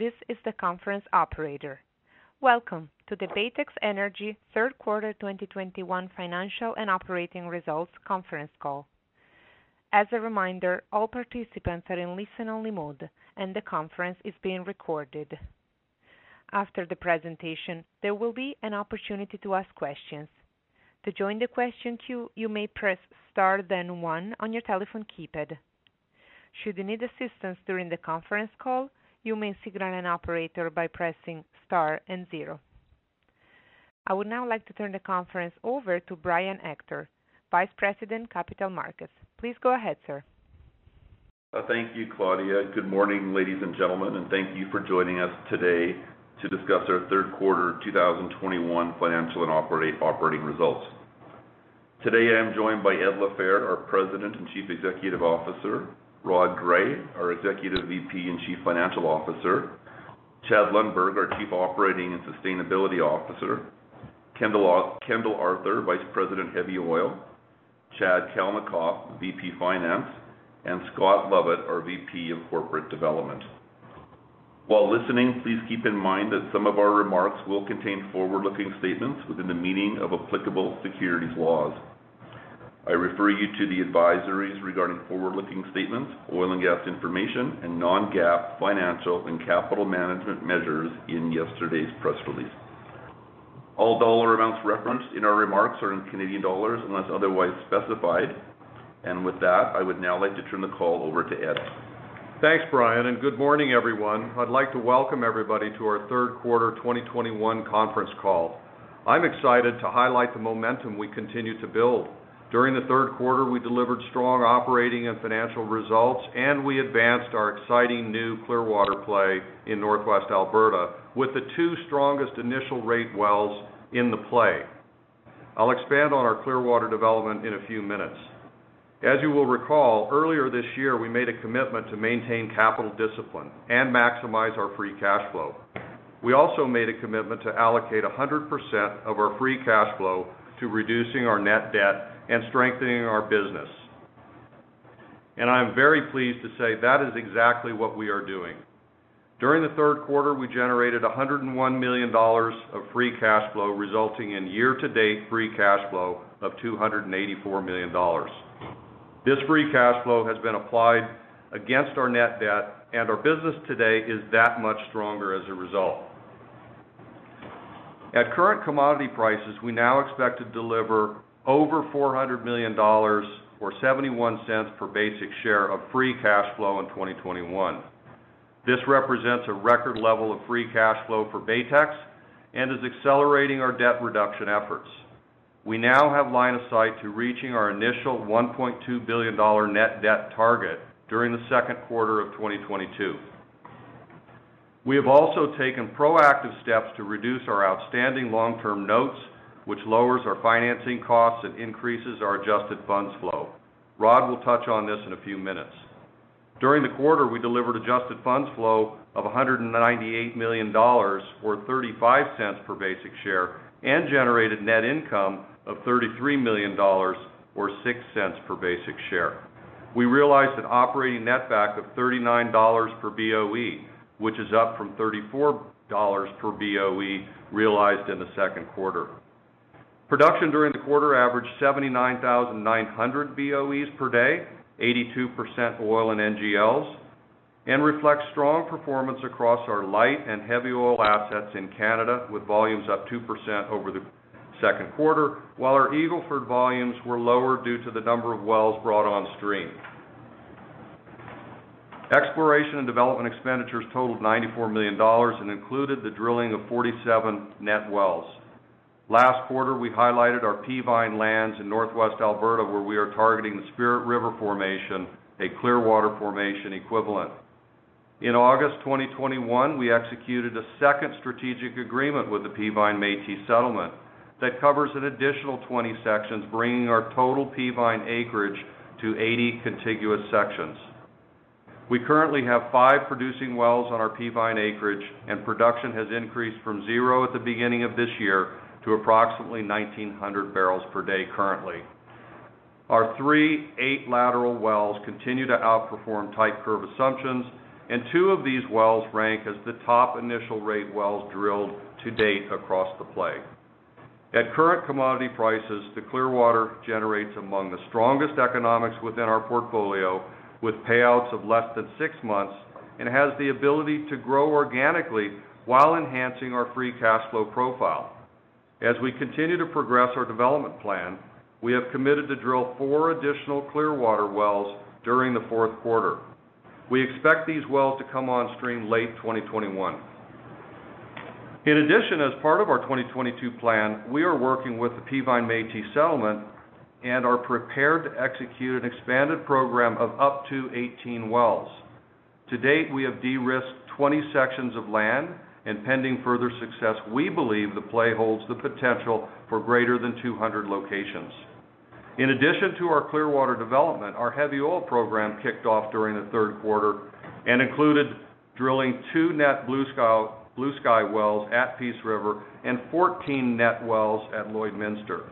This is the conference operator. Welcome to the Baytex Energy third quarter 2021 financial and operating results conference call. As a reminder, all participants are in listen-only mode, and the conference is being recorded. After the presentation, there will be an opportunity to ask questions. To join the question queue, you may press star then one on your telephone keypad. Should you need assistance during the conference call, you may signal an operator by pressing star and zero. I would now like to turn the conference over to Brian Ector, Vice President, Capital Markets. Please go ahead, sir. Uh, thank you, Claudia. Good morning, ladies and gentlemen, and thank you for joining us today to discuss our third quarter 2021 financial and operating results. Today, I am joined by Ed LaFehr, our President and Chief Executive Officer, Rod Gray, our Executive VP and Chief Financial Officer, Chad Lundberg, our Chief Operating and Sustainability Officer, Kendall Arthur, Vice President, Heavy Oil, Chad Kalmakoff, VP Finance, and Scott Lovett, our VP of Corporate Development. While listening, please keep in mind that some of our remarks will contain forward-looking statements within the meaning of applicable securities laws. I refer you to the advisories regarding forward-looking statements, oil and gas information, and non-GAAP financial and capital management measures in yesterday's press release. All dollar amounts referenced in our remarks are in Canadian dollars unless otherwise specified. And with that, I would now like to turn the call over to Ed. Thanks, Brian, and good morning, everyone. I'd like to welcome everybody to our third quarter 2021 conference call. I'm excited to highlight the momentum we continue to build. During the third quarter, we delivered strong operating and financial results, and we advanced our exciting new Clearwater play in Northwest Alberta with the two strongest initial rate wells in the play. I'll expand on our Clearwater development in a few minutes. As you will recall, earlier this year, we made a commitment to maintain capital discipline and maximize our free cash flow. We also made a commitment to allocate 100% of our free cash flow to reducing our net debt and strengthening our business. And I'm very pleased to say that is exactly what we are doing. During the third quarter, we generated 101 million dollars of free cash flow, resulting in year-to-date free cash flow of 284 million dollars. This free cash flow has been applied against our net debt, and our business today is that much stronger as a result. At current commodity prices, we now expect to deliver over 400 million dollars or $0.71 per basic share of free cash flow in 2021. This represents a record level of free cash flow for Baytex and is accelerating our debt reduction efforts. We now have line of sight to reaching our initial 1.2 billion dollar net debt target during the second quarter of 2022. We have also taken proactive steps to reduce our outstanding long-term notes, which lowers our financing costs and increases our adjusted funds flow. Rod will touch on this in a few minutes. During the quarter, we delivered adjusted funds flow of 198 million dollars or $0.35 per basic share and generated net income of 33 million dollars or $0.06 per basic share. We realized an operating netback of 39 dollars per BOE, which is up from 34 dollars per BOE realized in the second quarter. Production during the quarter averaged 79,900 BOEs per day, 82% oil and NGLs, and reflects strong performance across our light and heavy oil assets in Canada, with volumes up 2% over the second quarter, while our Eagle Ford volumes were lower due to the number of wells brought on stream. Exploration and development expenditures totaled 94 million dollars and included the drilling of 47 net wells. Last quarter, we highlighted our Peavine lands in Northwest Alberta, where we are targeting the Spirit River formation, a Clearwater formation equivalent. In August 2021, we executed a second strategic agreement with the Peavine Métis Settlement that covers an additional 20 sections, bringing our total Peavine acreage to 80 contiguous sections. We currently have five producing wells on our Peavine acreage, and production has increased from zero at the beginning of this year to approximately 1,900 barrels per day currently. Our three eight lateral wells continue to outperform type curve assumptions, and two of these wells rank as the top initial rate wells drilled to date across the play. At current commodity prices, the Clearwater generates among the strongest economics within our portfolio, with payouts of less than six months, and has the ability to grow organically while enhancing our free cash flow profile. As we continue to progress our development plan, we have committed to drill four additional Clearwater wells during the fourth quarter. We expect these wells to come on stream late 2021. In addition, as part of our 2022 plan, we are working with the Peavine Métis Settlement and are prepared to execute an expanded program of up to 18 wells. To date, we have de-risked 20 sections of land, and pending further success, we believe the play holds the potential for greater than 200 locations. In addition to our Clearwater development, our heavy oil program kicked off during the third quarter and included drilling two net Bluesky wells at Peace River and 14 net wells at Lloydminster.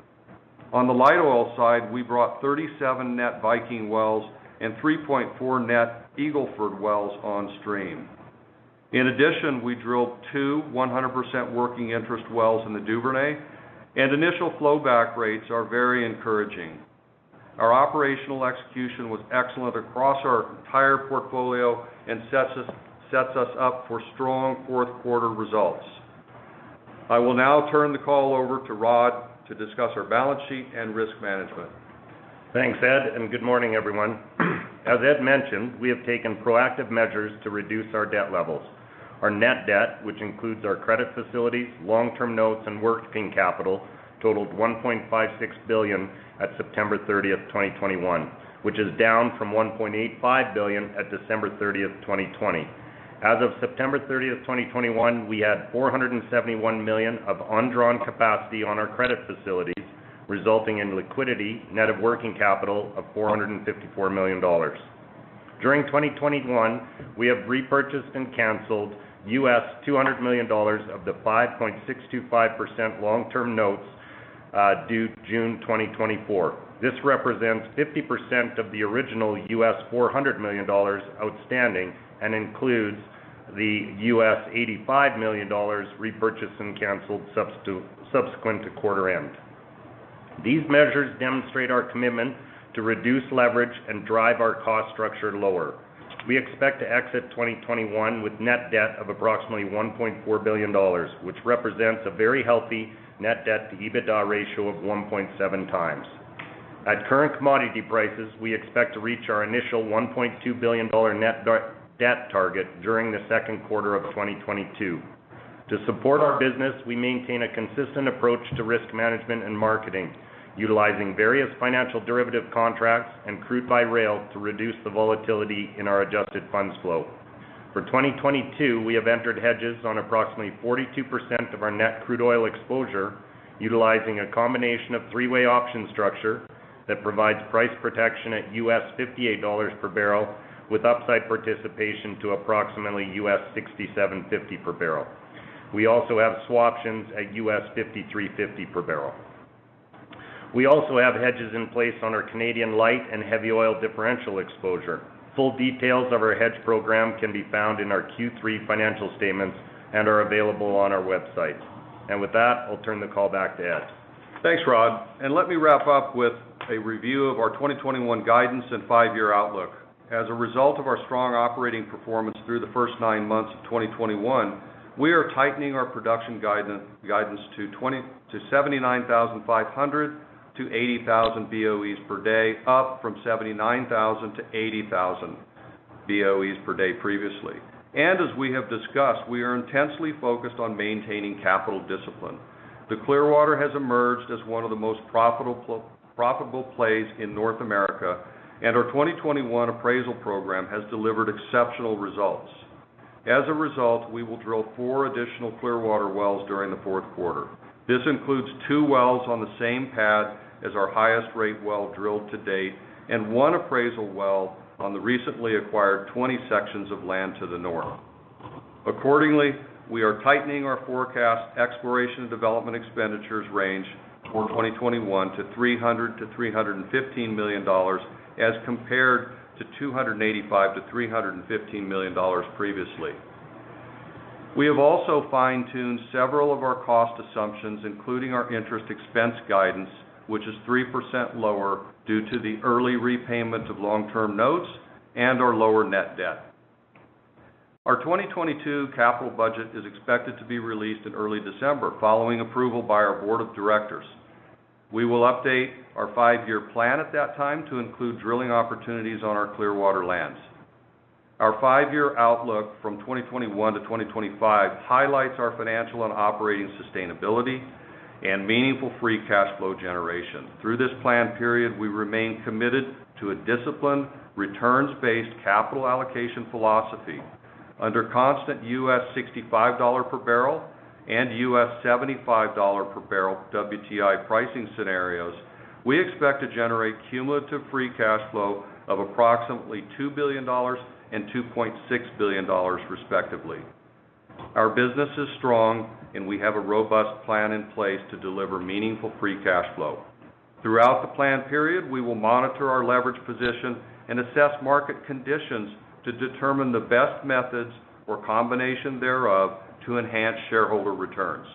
On the light oil side, we brought 37 net Viking wells and 3.4 net Eagle Ford wells on stream. In addition, we drilled two 100% working interest wells in the Duvernay, and initial flowback rates are very encouraging. Our operational execution was excellent across our entire portfolio and sets us up for strong fourth quarter results. I will now turn the call over to Rod to discuss our balance sheet and risk management. Thanks, Ed, and good morning, everyone. As Ed mentioned, we have taken proactive measures to reduce our debt levels. Our net debt, which includes our credit facilities, long-term notes, and working capital, totaled 1.56 billion at September 30th, 2021, which is down from 1.85 billion at December 30th, 2020. As of September 30th, 2021, we had 471 million of undrawn capacity on our credit facilities, resulting in liquidity net of working capital of 454 million dollars. During 2021, we have repurchased and canceled $200 million of the 5.625% long-term notes uh, due June 2024. This represents 50% of the original $400 million outstanding and includes the $85 million repurchased and canceled subsequent to quarter end. These measures demonstrate our commitment to reduce leverage and drive our cost structure lower. We expect to exit 2021 with net debt of approximately 1.4 billion dollars, which represents a very healthy net debt to EBITDA ratio of 1.7x. At current commodity prices, we expect to reach our initial 1.2 billion dollar net debt target during the second quarter of 2022. To support our business, we maintain a consistent approach to risk management and marketing, utilizing various financial derivative contracts and crude by rail to reduce the volatility in our adjusted funds flow. For 2022, we have entered hedges on approximately 42% of our net crude oil exposure, utilizing a combination of three-way option structure that provides price protection at $58 per barrel, with upside participation to approximately $67.50 per barrel. We also have swaptions at $53.50 per barrel. We also have hedges in place on our Canadian light and heavy oil differential exposure. Full details of our hedge program can be found in our Q3 financial statements and are available on our website. And with that, I'll turn the call back to Ed. Thanks, Rod. And let me wrap up with a review of our 2021 guidance and five-year outlook. As a result of our strong operating performance through the first nine months of 2021, we are tightening our production guidance to 79,500-80,000 BOEs per day, up from 79,000 to 80,000 BOEs per day previously. And as we have discussed, we are intensely focused on maintaining capital discipline. The Clearwater has emerged as one of the most profitable plays in North America, and our 2021 appraisal program has delivered exceptional results. As a result, we will drill four additional Clearwater wells during the fourth quarter. This includes two wells on the same pad as our highest rate well drilled to date, and one appraisal well on the recently acquired 20 sections of land to the north. Accordingly, we are tightening our forecast exploration and development expenditures range for 2021 to $300 million-$315 million, as compared to $285 million-$315 million previously. We have also fine-tuned several of our cost assumptions, including our interest expense guidance, which is 3% lower due to the early repayment of long-term notes and our lower net debt. Our 2022 capital budget is expected to be released in early December, following approval by our board of directors. We will update our five-year plan at that time to include drilling opportunities on our Clearwater lands. Our five-year outlook from 2021 to 2025 highlights our financial and operating sustainability and meaningful free cash flow generation. Through this plan period, we remain committed to a disciplined, returns-based capital allocation philosophy. Under constant $65 per barrel and $75 per barrel WTI pricing scenarios, we expect to generate cumulative free cash flow of approximately $2 billion and $2.6 billion, respectively. Our business is strong, and we have a robust plan in place to deliver meaningful free cash flow. Throughout the plan period, we will monitor our leverage position and assess market conditions to determine the best methods or combination thereof to enhance shareholder returns.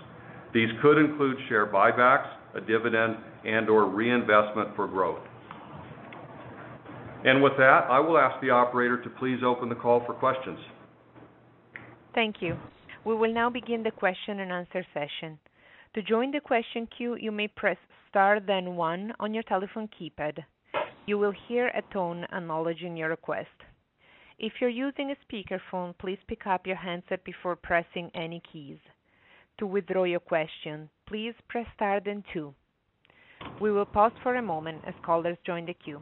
These could include share buybacks, a dividend, and/or reinvestment for growth. And with that, I will ask the operator to please open the call for questions. Thank you. We will now begin the question-and-answer session. To join the question queue, you may press star then one on your telephone keypad. You will hear a tone acknowledging your request. If you're using a speakerphone, please pick up your handset before pressing any keys. To withdraw your question, please press star then two. We will pause for a moment as callers join the queue.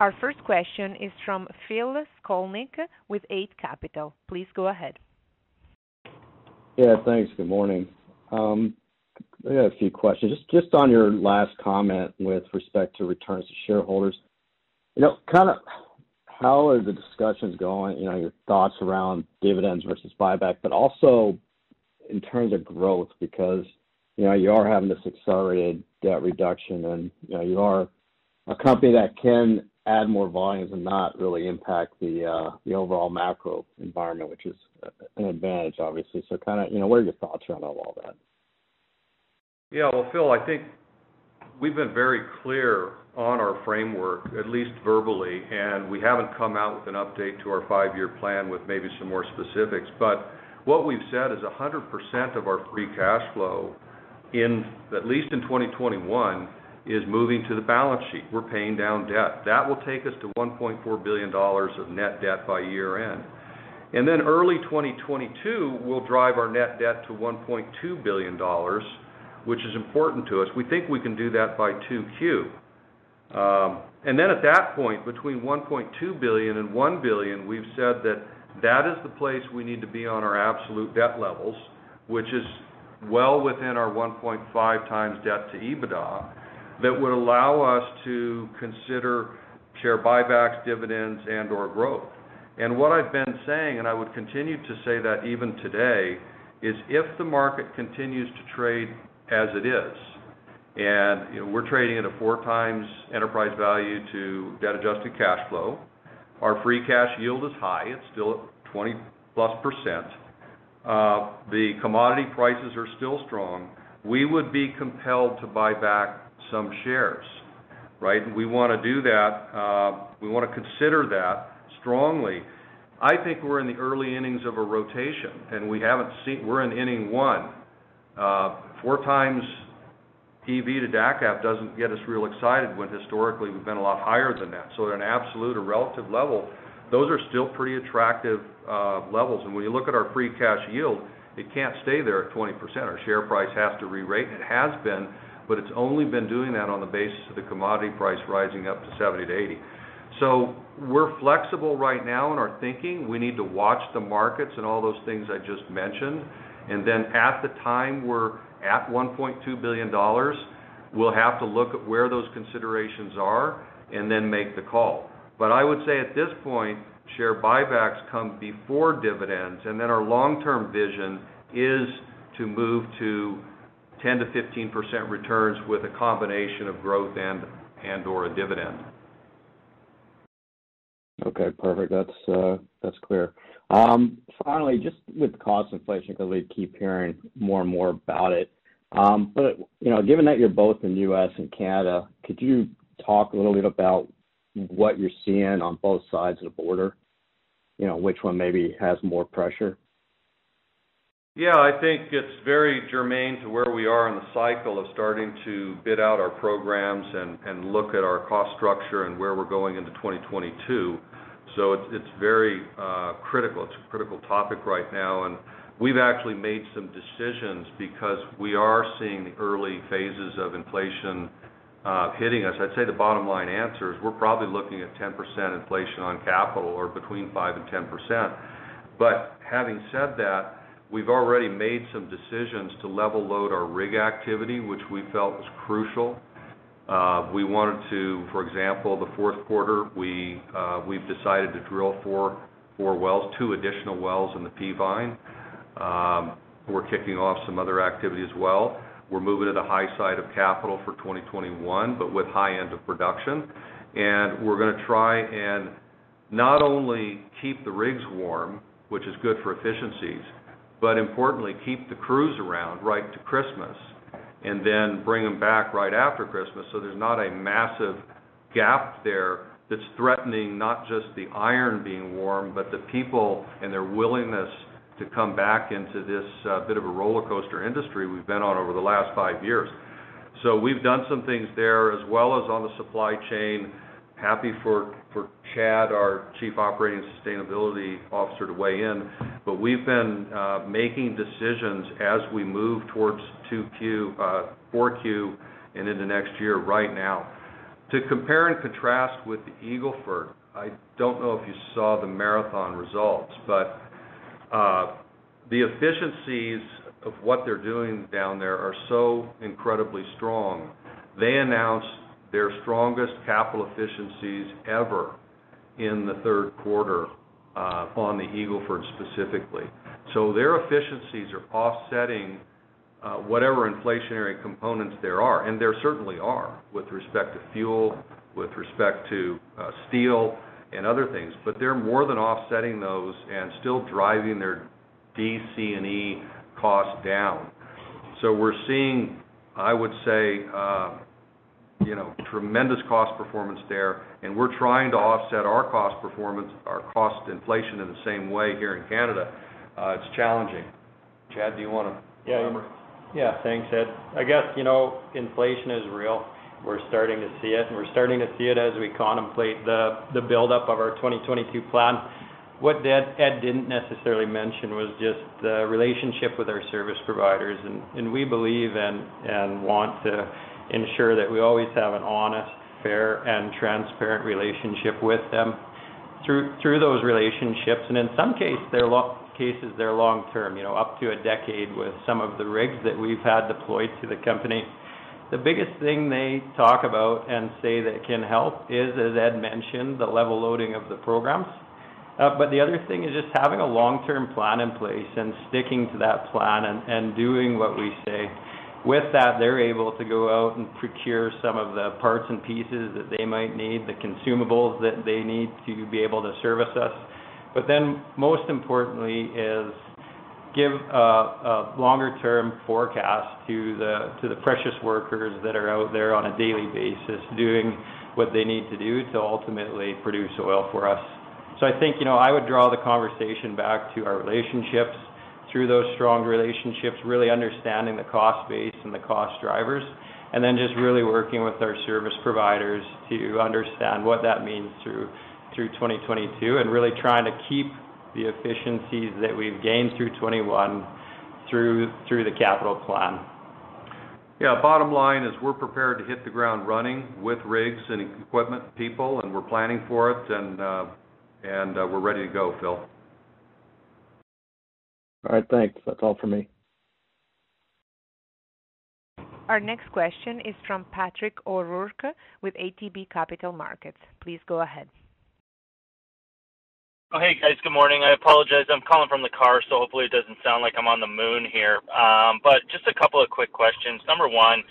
Our first question is from Phil Skolnick with Eight Capital. Please go ahead. Yeah, thanks. Good morning. Um, I got a few questions. Just on your last comment with respect to returns to shareholders. You know, kind of how are the discussions going, you know, your thoughts around dividends versus buyback, but also in terms of growth, because, you know, you are having this accelerated debt reduction and, you know, you are a company that can add more volumes and not really impact the uh, the overall macro environment, which is an advantage, obviously. So, Kinda, you know, what are your thoughts around all that? Yeah. Well, Phil, I think we've been very clear on our framework, at least verbally, and we haven't come out with an update to our five-year plan with maybe some more specifics. But what we've said is 100% of our free cash flow in, at least in 2021, is moving to the balance sheet. We're paying down debt. That will take us to $1.4 billion of net debt by year-end. And then early 2022 will drive our net debt to $1.2 billion, which is important to us. We think we can do that by 2Q. Um, and then at that point, between $1.2 billion and $1 billion, we've said that that is the place we need to be on our absolute debt levels, which is well within our 1.5x debt to EBITDA, that would allow us to consider share buybacks, dividends, and/or growth. And what I've been saying, and I would continue to say that even today, is if the market continues to trade as it is, and, you know, we're trading at a 4x enterprise value to debt-adjusted cash flow, our free cash yield is high. It's still at 20%+. Uh, the commodity prices are still strong. We would be compelled to buy back some shares, right? We wanna do that. Uh, we want to consider that strongly. I think we're in the early innings of a rotation, and we haven't seen. We're in inning one. Uh, four times EV to DACF doesn't get us real excited when historically we've been a lot higher than that. So at an absolute or relative level, those are still pretty attractive uh, levels. And when you look at our free cash yield, it can't stay there at 20%. Our share price has to re-rate, and it has been, but it's only been doing that on the basis of the commodity price rising up to 70 to 80. So We're flexible right now in our thinking. We need to watch the markets and all those things I just mentioned. And then at the time we're at $1.2 billion, we'll have to look at where those considerations are and then make the call. But I would say at this point, share buybacks come before dividends, and then our long-term vision is to move to 10%-15% returns with a combination of growth and/or a dividend. Okay, perfect. That's uh, clear. Um, finally, just with cost inflation, because we keep hearing more and more about it. Um, but you know, given that you're both in U.S. and Canada, could you talk a little bit about what you're seeing on both sides of the border? You know, which one maybe has more pressure? Yeah. I think it's very germane to where we are in the cycle of starting to bid out our programs and look at our cost structure and where we're going into 2022. It's it's very uh, critical. It's a critical topic right now, and we've actually made some decisions because we are seeing the early phases of inflation uh, hitting us. I'd say the bottom line answer is we're probably looking at 10% inflation on capital or between 5 and 10%. But having said that, we've already made some decisions to level load our rig activity, which we felt was crucial. Uh, we wanted to, for example, the fourth quarter, uh, we've decided to drill four wells, two additional wells in the Peavine. Um, we're kicking off some other activity as well. We're moving to the high side of capital for 2021, but with high end of production. And we're gonna try and not only keep the rigs warm, which is good for efficiencies, but importantly, keep the crews around right to Christmas, and then bring them back right after Christmas, so there's not a massive gap there that's threatening not just the iron being warm, but the people and their willingness to come back into this uh, bit of a roller coaster industry we've been on over the last five years. So we've done some things there as well as on the supply chain. Happy for for Chad, our Chief Operating and Sustainability Officer, to weigh in. But we've been uh, making decisions as we move towards 2Q, 4Q uh, and into next year right now. To compare and contrast with the Eagle I don't know if you saw the Marathon results, but uh, the efficiencies of what they're doing down there are so incredibly strong. They announced their strongest capital efficiencies ever in the third quarter uh, on the Eagle Ford specifically. So their efficiencies are offsetting uh, whatever inflationary components there are, and there certainly are with respect to fuel, with respect to uh, steel and other things. But they're more than offsetting those and still driving their DC&E costs down. So we're seeing, I would say, you know, tremendous cost performance there, and we're trying to offset our cost performance, our cost inflation in the same way here in Canada. Uh, it's challenging. Chad, do you wanna elaborate? Yeah. Thanks, Ed. I guess, you know, inflation is real. We're starting to see it, and we're starting to see it as we contemplate the buildup of our 2022 plan. What Ed didn't necessarily mention was just the relationship with our service providers. And we believe and want to ensure that we always have an honest, fair, and transparent relationship with them through through those relationships. And in some cases, they're long-term, you know, up to a decade with some of the rigs that we've had deployed to the company. The biggest thing they talk about and say that can help is, as Ed mentioned, the level loading of the programs. Uh, but the other thing is just having a long-term plan in place and sticking to that plan and, and doing what we say. With that, they're able to go out and procure some of the parts and pieces that they might need, the consumables that they need to be able to service us. But then, most importantly is give a longer term forecast to the precious workers that are out there on a daily basis doing what they need to do to ultimately produce oil for us. So I think, you know, I would draw the conversation back to our relationships. Through those strong relationships, really understanding the cost base and the cost drivers, and then just really working with our service providers to understand what that means through through 2022, and really trying to keep the efficiencies that we've gained through 21 through through the capital plan. Yeah. Bottom line is we're prepared to hit the ground running with rigs and equipment, people, and we're planning for it, and uh and uh, we're ready to go, Phil. All right. Thanks. That's all for me. Our next question is from Patrick O'Rourke with ATB Capital Markets. Please go ahead. Oh, hey, guys. Good morning. I apologize. I'm calling from the car, so hopefully it doesn't sound like I'm on the moon here. Um, but just a couple of quick questions. Number one,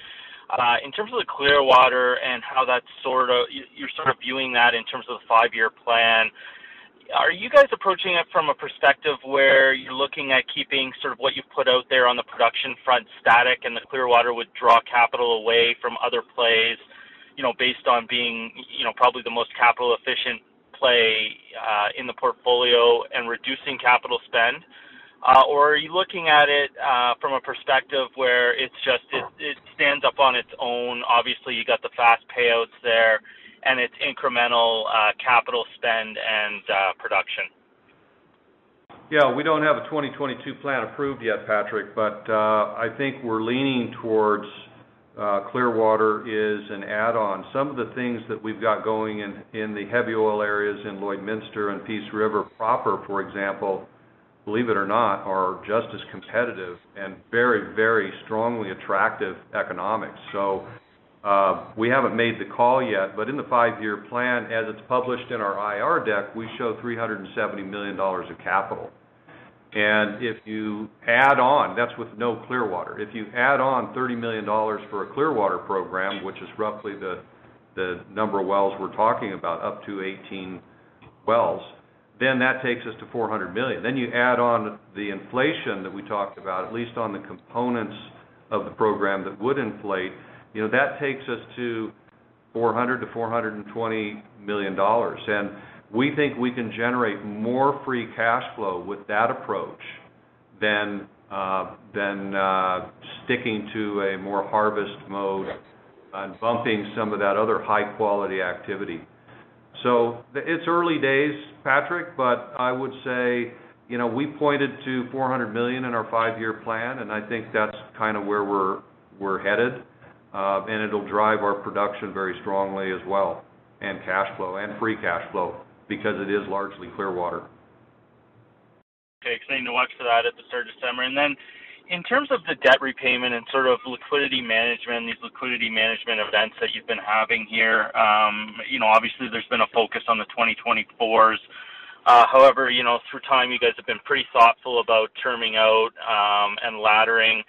uh, in terms of the Clearwater and how that's sort of you're sort of viewing that in terms of the five-year plan, are you guys approaching it from a perspective where you're looking at keeping sort of what you've put out there on the production front static and the Clearwater would draw capital away from other plays, you know, based on being, you know, probably the most capital efficient play uh, in the portfolio and reducing capital spend? Uh, or are you looking at it uh, from a perspective where it's just it stands up on its own? Obviously, you got the fast payouts there, and it's incremental uh, capital spend and uh, production. Yeah. We don't have a 2022 plan approved yet, Patrick, but uh, I think we're leaning towards Clearwater is an add-on. Some of the things that we've got going in the heavy oil areas in Lloydminster and Peace River proper, for example, believe it or not, are just as competitive and very, very strongly attractive economics. Uh, we haven't made the call yet, but in the five-year plan, as it's published in our IR deck, we show 370 million dollars of capital. And if you add on, that's with no Clearwater. If you add on 30 million dollars for a Clearwater program, which is roughly the number of wells we're talking about, up to 18 wells, then that takes us to 400 million. Then You add on the inflation that we talked about, at least on the components of the program that would inflate, you know, that takes us to 400 million-420 million dollars. And we think we can generate more free cash flow with that approach than uh, than uh, sticking to a more harvest mode and bumping some of that other high-quality activity. So it's early days, Patrick, but I would say, you know, we pointed to 400 million in our five-year plan, and I think that's kind of where we're we're headed. Uh, and it'll drive our production very strongly as well, and cash flow and free cash flow because it is largely Clearwater. Okay. Exciting to watch for that at the start of December. And then in terms of the debt repayment and sort of liquidity management, these liquidity management events that you've been having here, um, you know, obviously there's been a focus on the 2024s. Uh, however, you know, through time, you guys have been pretty thoughtful about terming out, um, and laddering.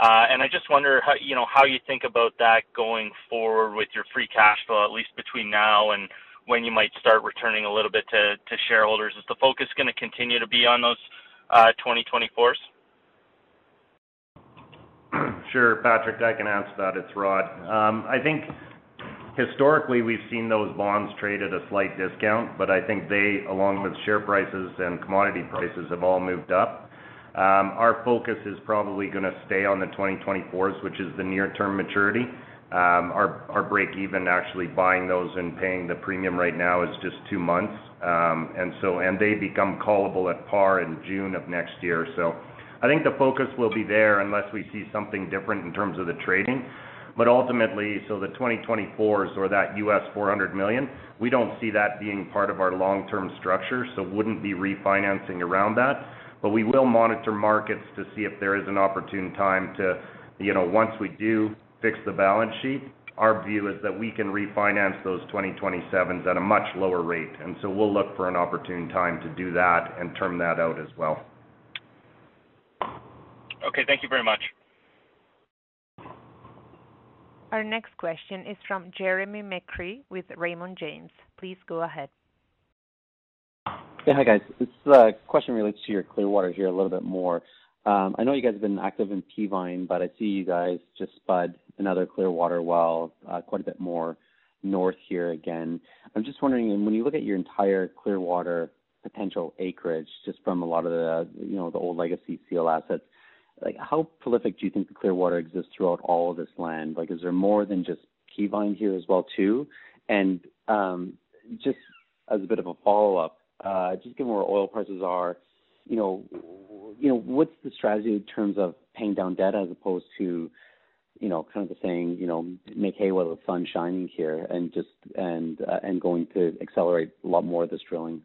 I just wonder how, you know, how you think about that going forward with your free cash flow, at least between now and when you might start returning a little bit to to shareholders. Is the focus gonna continue to be on those uh, 2024s? Sure, Patrick, I can answer that. It's Rod. Um, I think historically, we've seen those bonds trade at a slight discount, but I think they, along with share prices and commodity prices, have all moved up. Our focus is probably gonna stay on the 2024s, which is the near-term maturity. Our break even actually buying those and paying the premium right now is just two months. Um and so and they become callable at par in June of next year. So I think the focus will be there unless we see something different in terms of the trading. But ultimately, so the 2024s or that 400 million, we don't see that being part of our long-term structure, so wouldn't be refinancing around that. But we will monitor markets to see if there is an opportune time to, you know, once we do fix the balance sheet, our view is that we can refinance those 2027s at a much lower rate. And so we'll look for an opportune time to do that and term that out as well. Okay. Thank you very much. Our next question is from Jeremy McCrea with Raymond James. Please go ahead. Yeah. Hi, guys. This uh, question relates to your Clearwater here a little bit more. Um, I know you guys have been active in Peavine, but I see you guys just spud another Clearwater well, uh, quite a bit more north here again. I'm just wondering, when you look at your entire Clearwater potential acreage, just from a lot of the, you know, the old legacy Seal assets, like, how prolific do you think the Clearwater exists throughout all of this land? Like, is there more than just Peavine here as well, too? And, um, just as a bit of a follow-up, just given where oil prices are, you know, you know, what's the strategy in terms of paying down debt as opposed to, you know, kind of the saying, you know, make hay while the sun's shining here and just and and going to accelerate a lot more of this drilling?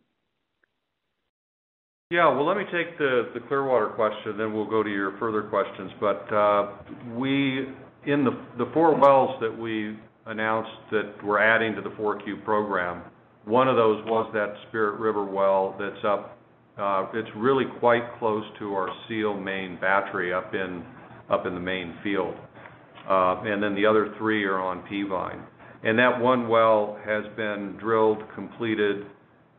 Yeah, well, let me take the the Clearwater question, then we'll go to your further questions. But uh, we, in the the four wells that we announced that we're adding to the 4Q program, one of those was that Spirit River well that's up. Uh, it's really quite close to our Seal main battery up in up in the main field. Uh, and then the other three are on Peavine. And that one well has been drilled, completed,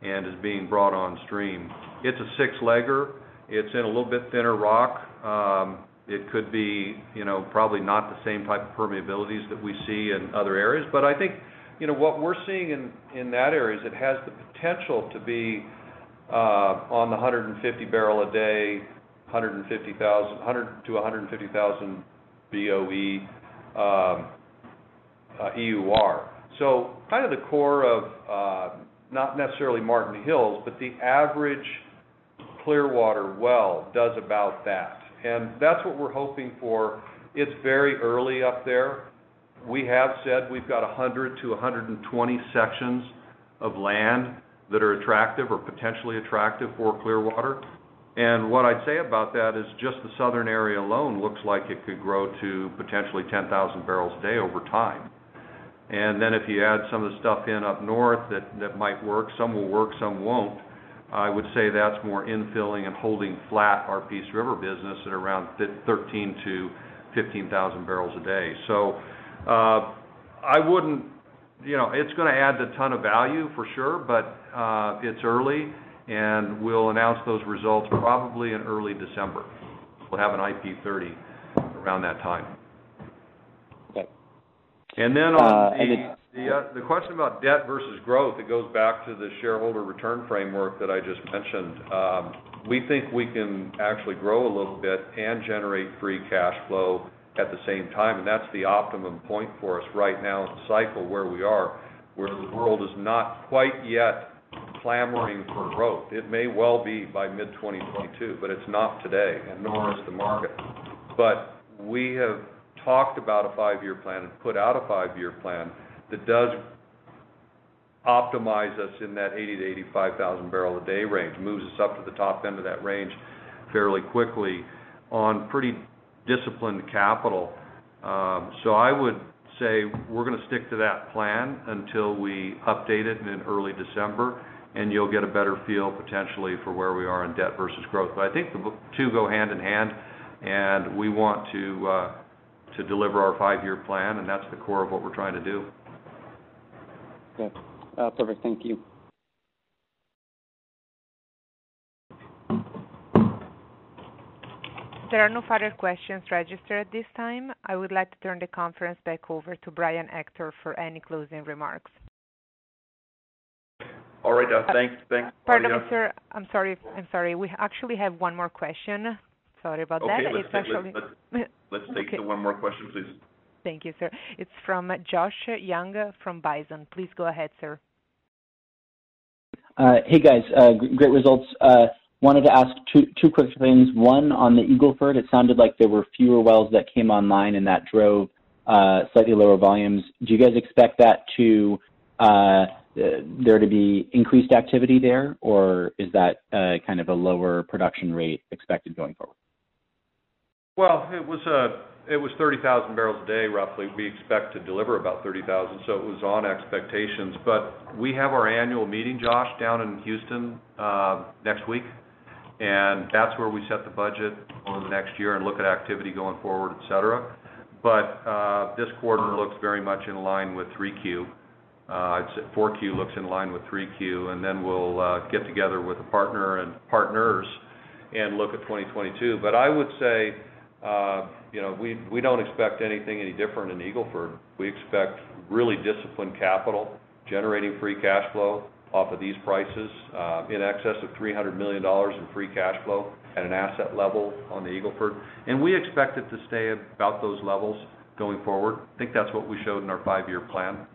and is being brought on stream. It's a six-legger. It's in a little bit thinner rock. Um, it could be, you know, probably not the same type of permeabilities that we see in other areas. But I think, you know, what we're seeing in that area is it has the potential to be uh, on the 150 barrel a day, 150,000, 100 to 150,000 BOE um, uh, EUR. So kind of the core of, uh, not necessarily Marten Hills, but the average Clearwater well does about that, and that's what we're hoping for. It's very early up there. We have said we've got 100 to 120 sections of land that are attractive or potentially attractive for Clearwater. And what I'd say about that is just the southern area alone looks like it could grow to potentially 10,000 barrels a day over time. And then if you add some of the stuff in up north, that might work, some will work, some won't. I would say that's more infilling and holding flat our Peace River business at around 13,000-15,000 barrels a day. So, I wouldn't... You know, it's gonna add a ton of value for sure, but uh, it's early, and we'll announce those results probably in early December. We'll have an IP30 around that time. Okay. And then on uh, the question about debt versus growth, it goes back to the shareholder return framework that I just mentioned. Um, we think we can actually grow a little bit and generate free cash flow at the same time, and that's the optimum point for us right now in the cycle where we are, where the world is not quite yet clamoring for growth. It may well be by mid-2022, but it's not today, and nor is the market. But we have talked about a five-year plan and put out a five-year plan that does optimize us in that 80,000-85,000 barrel a day range, moves us up to the top end of that range fairly quickly on pretty disciplined capital. Um, so I would say we're gonna stick to that plan until we update it in early December, and you'll get a better feel, potentially, for where we are in debt versus growth. But I think the two go hand in hand, and we want uh, to deliver our five-year plan, and that's the core of what we're trying to do. Okay. Uh, perfect. Thank you. There are no further questions registered at this time. I would like to turn the conference back over to Brian Ector for any closing remarks. All right, uh, uh, thanks. Thanks, uh, Claudia. Pardon me, sir. I'm sorry. I'm sorry. We actually have one more question. Sorry about that. Okay. It's actually- Let's take the one more question, please. Thank you, sir. It's from Josh Young from Bison. Please go ahead, sir. Hey, guys, great results. Wanted to ask two two quick things. One, on the Eagle Ford, it sounded like there were fewer wells that came online, and that drove uh, slightly lower volumes. Do you guys expect that to uh, there to be increased activity there, or is that uh, kind of a lower production rate expected going forward? Well, it was 30,000 barrels a day, roughly. We expect to deliver about 30,000, so it was on expectations. But we have our annual meeting, Josh, down in Houston, next week, and that's where we set the budget over the next year and look at activity going forward, et cetera. But uh, this quarter looks very much in line with 3Q. Uh, I'd say 4Q looks in line with 3Q, and then we'll uh, get together with a partner and partners and look at 2022. But I would say you know, we we don't expect anything any different in Eagle Ford. We expect really disciplined capital, generating free cash flow off of these prices, uh, in excess of $300 million in free cash flow at an asset level on the Eagle Ford. We expect it to stay about those levels going forward. I think that's what we showed in our five-year plan.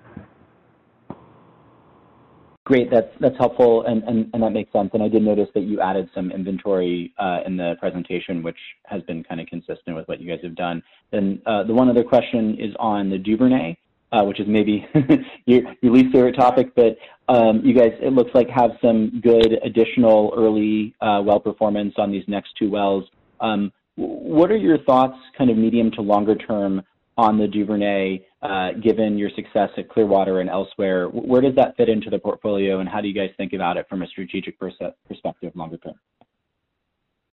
Great. That's helpful and that makes sense. And I did notice that you added some inventory uh, in the presentation, which has been kind of consistent with what you guys have done. And uh, the one other question is on the Duvernay, which is maybe your least favorite topic. But um, you guys, it looks like have some good additional early uh, well performance on these next two wells. Um, What are your thoughts kind of medium to longer term on the Duvernay, given your success at Clearwater and elsewhere? Where does that fit into the portfolio, and how do you guys think about it from a strategic perspective longer term?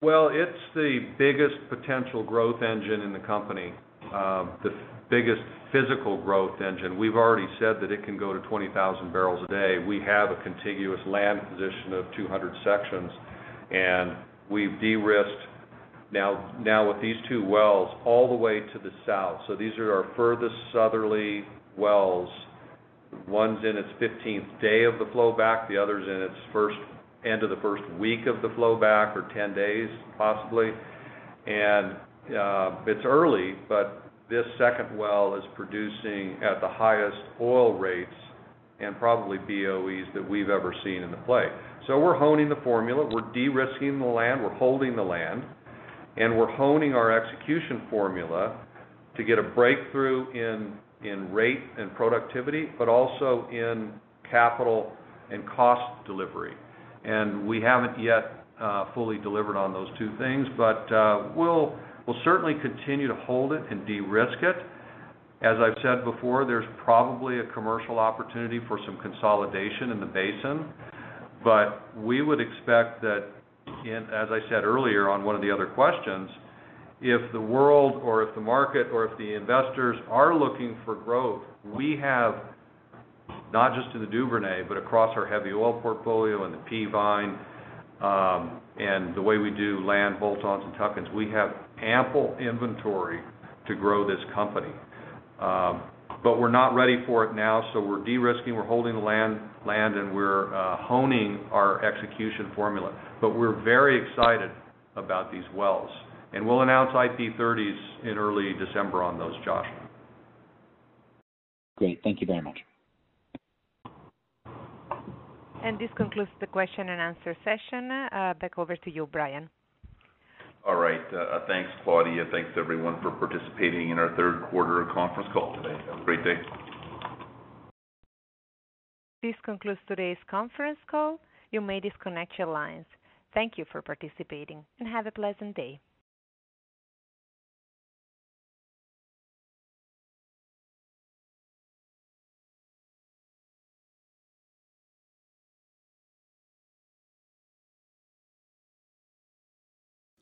Well, it's the biggest potential growth engine in the company, Uh, the biggest physical growth engine. We've already said that it can go to 20,000 barrels a day. We have a contiguous land position of 200 sections, and we've de-risked now with these two wells all the way to the south. So these are our furthest southerly wells. One's in its 15th day of the flowback, the other's in its end of the first week of the flowback or 10 days, possibly. Uh, it's early, but this second well is producing at the highest oil rates and probably BOEs that we've ever seen in the play. So we're honing the formula, we're de-risking the land, we're holding the land, and we're honing our execution formula to get a breakthrough in rate and productivity, but also in capital and cost delivery. And we haven't yet uh, fully delivered on those two things, but uh, we'll certainly continue to hold it and de-risk it. As I've said before, there's probably a commercial opportunity for some consolidation in the basin. But we would expect that, as I said earlier on one of the other questions, if the world or if the market or if the investors are looking for growth, we have, not just in the Duvernay, but across our heavy oil portfolio and the Peavine, um, and the way we do land bolt-ons and tuck-ins, we have ample inventory to grow this company. Um, but we're not ready for it now, so we're de-risking, we're holding the land, land and we're uh, honing our execution formula. But we're very excited about these wells. And we'll announce IP30s in early December on those, Josh. Great. Thank you very much. And this concludes the question and answer session. Uh, back over to you, Brian. All right. Uh, thanks, Claudia. Thanks everyone for participating in our third quarter conference call today. Have a great day. This concludes today's conference call. You may disconnect your lines. Thank you for participating, and have a pleasant day.